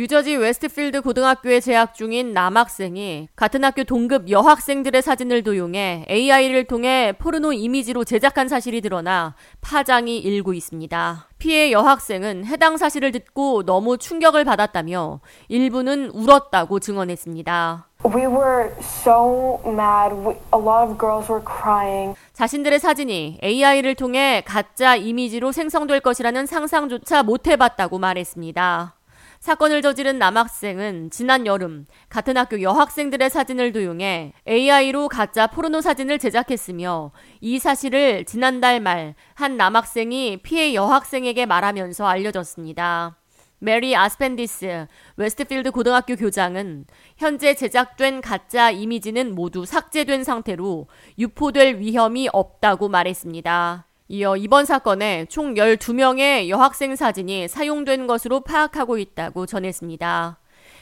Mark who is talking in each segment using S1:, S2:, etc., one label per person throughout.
S1: 뉴저지 웨스트필드 고등학교에 재학 중인 남학생이 같은 학교 동급 여학생들의 사진을 도용해 AI를 통해 포르노 이미지로 제작한 사실이 드러나 파장이 일고 있습니다. 피해 여학생은 해당 사실을 듣고 너무 충격을 받았다며 일부는 울었다고 증언했습니다.
S2: We were so mad. We, a lot of girls were crying.
S1: 자신들의 사진이 AI를 통해 가짜 이미지로 생성될 것이라는 상상조차 못 해봤다고 말했습니다. 사건을 저지른 남학생은 지난 여름 같은 학교 여학생들의 사진을 도용해 AI로 가짜 포르노 사진을 제작했으며 이 사실을 지난달 말 한 남학생이 피해 여학생에게 말하면서 알려졌습니다. 메리 아스펜디스 웨스트필드 고등학교 교장은 현재 제작된 가짜 이미지는 모두 삭제된 상태로 유포될 위험이 없다고 말했습니다. 이어 이번 사건에 총 12명의 여학생 사진이 사용된 것으로 파악하고 있다고 전했습니다.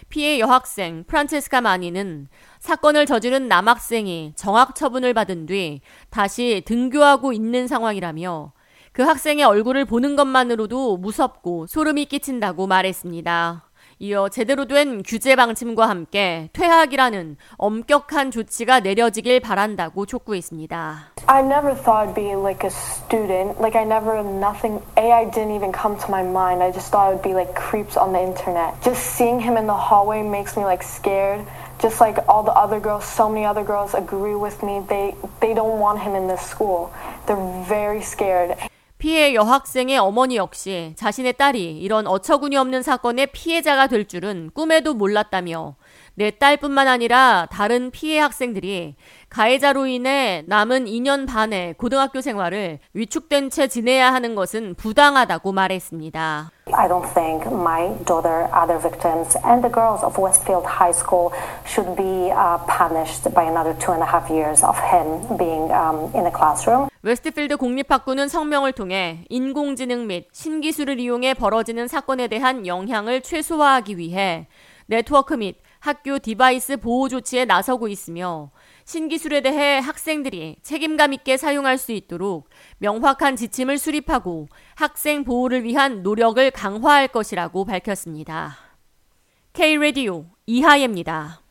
S1: 피해 여학생 프란체스카 마니는 사건을 저지른 남학생이 정학 처분을 받은 뒤 다시 등교하고 있는 상황이라며 그 학생의 얼굴을 보는 것만으로도 무섭고 소름이 끼친다고 말했습니다. 이어 제대로 된 규제 방침과 함께 퇴학이라는 엄격한 조치가 내려지길 바란다고 촉구했습니다.
S2: I never thought I'd be like a student. Like I never nothing AI didn't even come to my mind. I just thought it would be like creeps on the internet. Just seeing him in the hallway makes me like scared. Just like all the other girls, so many other girls agree with me. They they don't want him in this school. They're very scared.
S1: 피해 여학생의 어머니 역시 자신의 딸이 이런 어처구니 없는 사건의 피해자가 될 줄은 꿈에도 몰랐다며 내 딸뿐만 아니라 다른 피해 학생들이 가해자로 인해 남은 2년 반의 고등학교 생활을 위축된 채 지내야 하는 것은 부당하다고 말했습니다.
S3: I don't think my daughter, other victims, and the girls of Westfield High School should be uh, punished by another two and a half years of him being um, in a classroom.
S1: 웨스트필드 공립학교는 성명을 통해 인공지능 및 신기술을 이용해 벌어지는 사건에 대한 영향을 최소화하기 위해 네트워크 및 학교 device 보호 조치에 나서고 있으며 신기술에 대해 학생들이 책임감 있게 사용할 수 있도록 명확한 지침을 수립하고 학생 보호를 위한 노력을 강화할 것이라고 밝혔습니다. K-Radio 이하예입니다.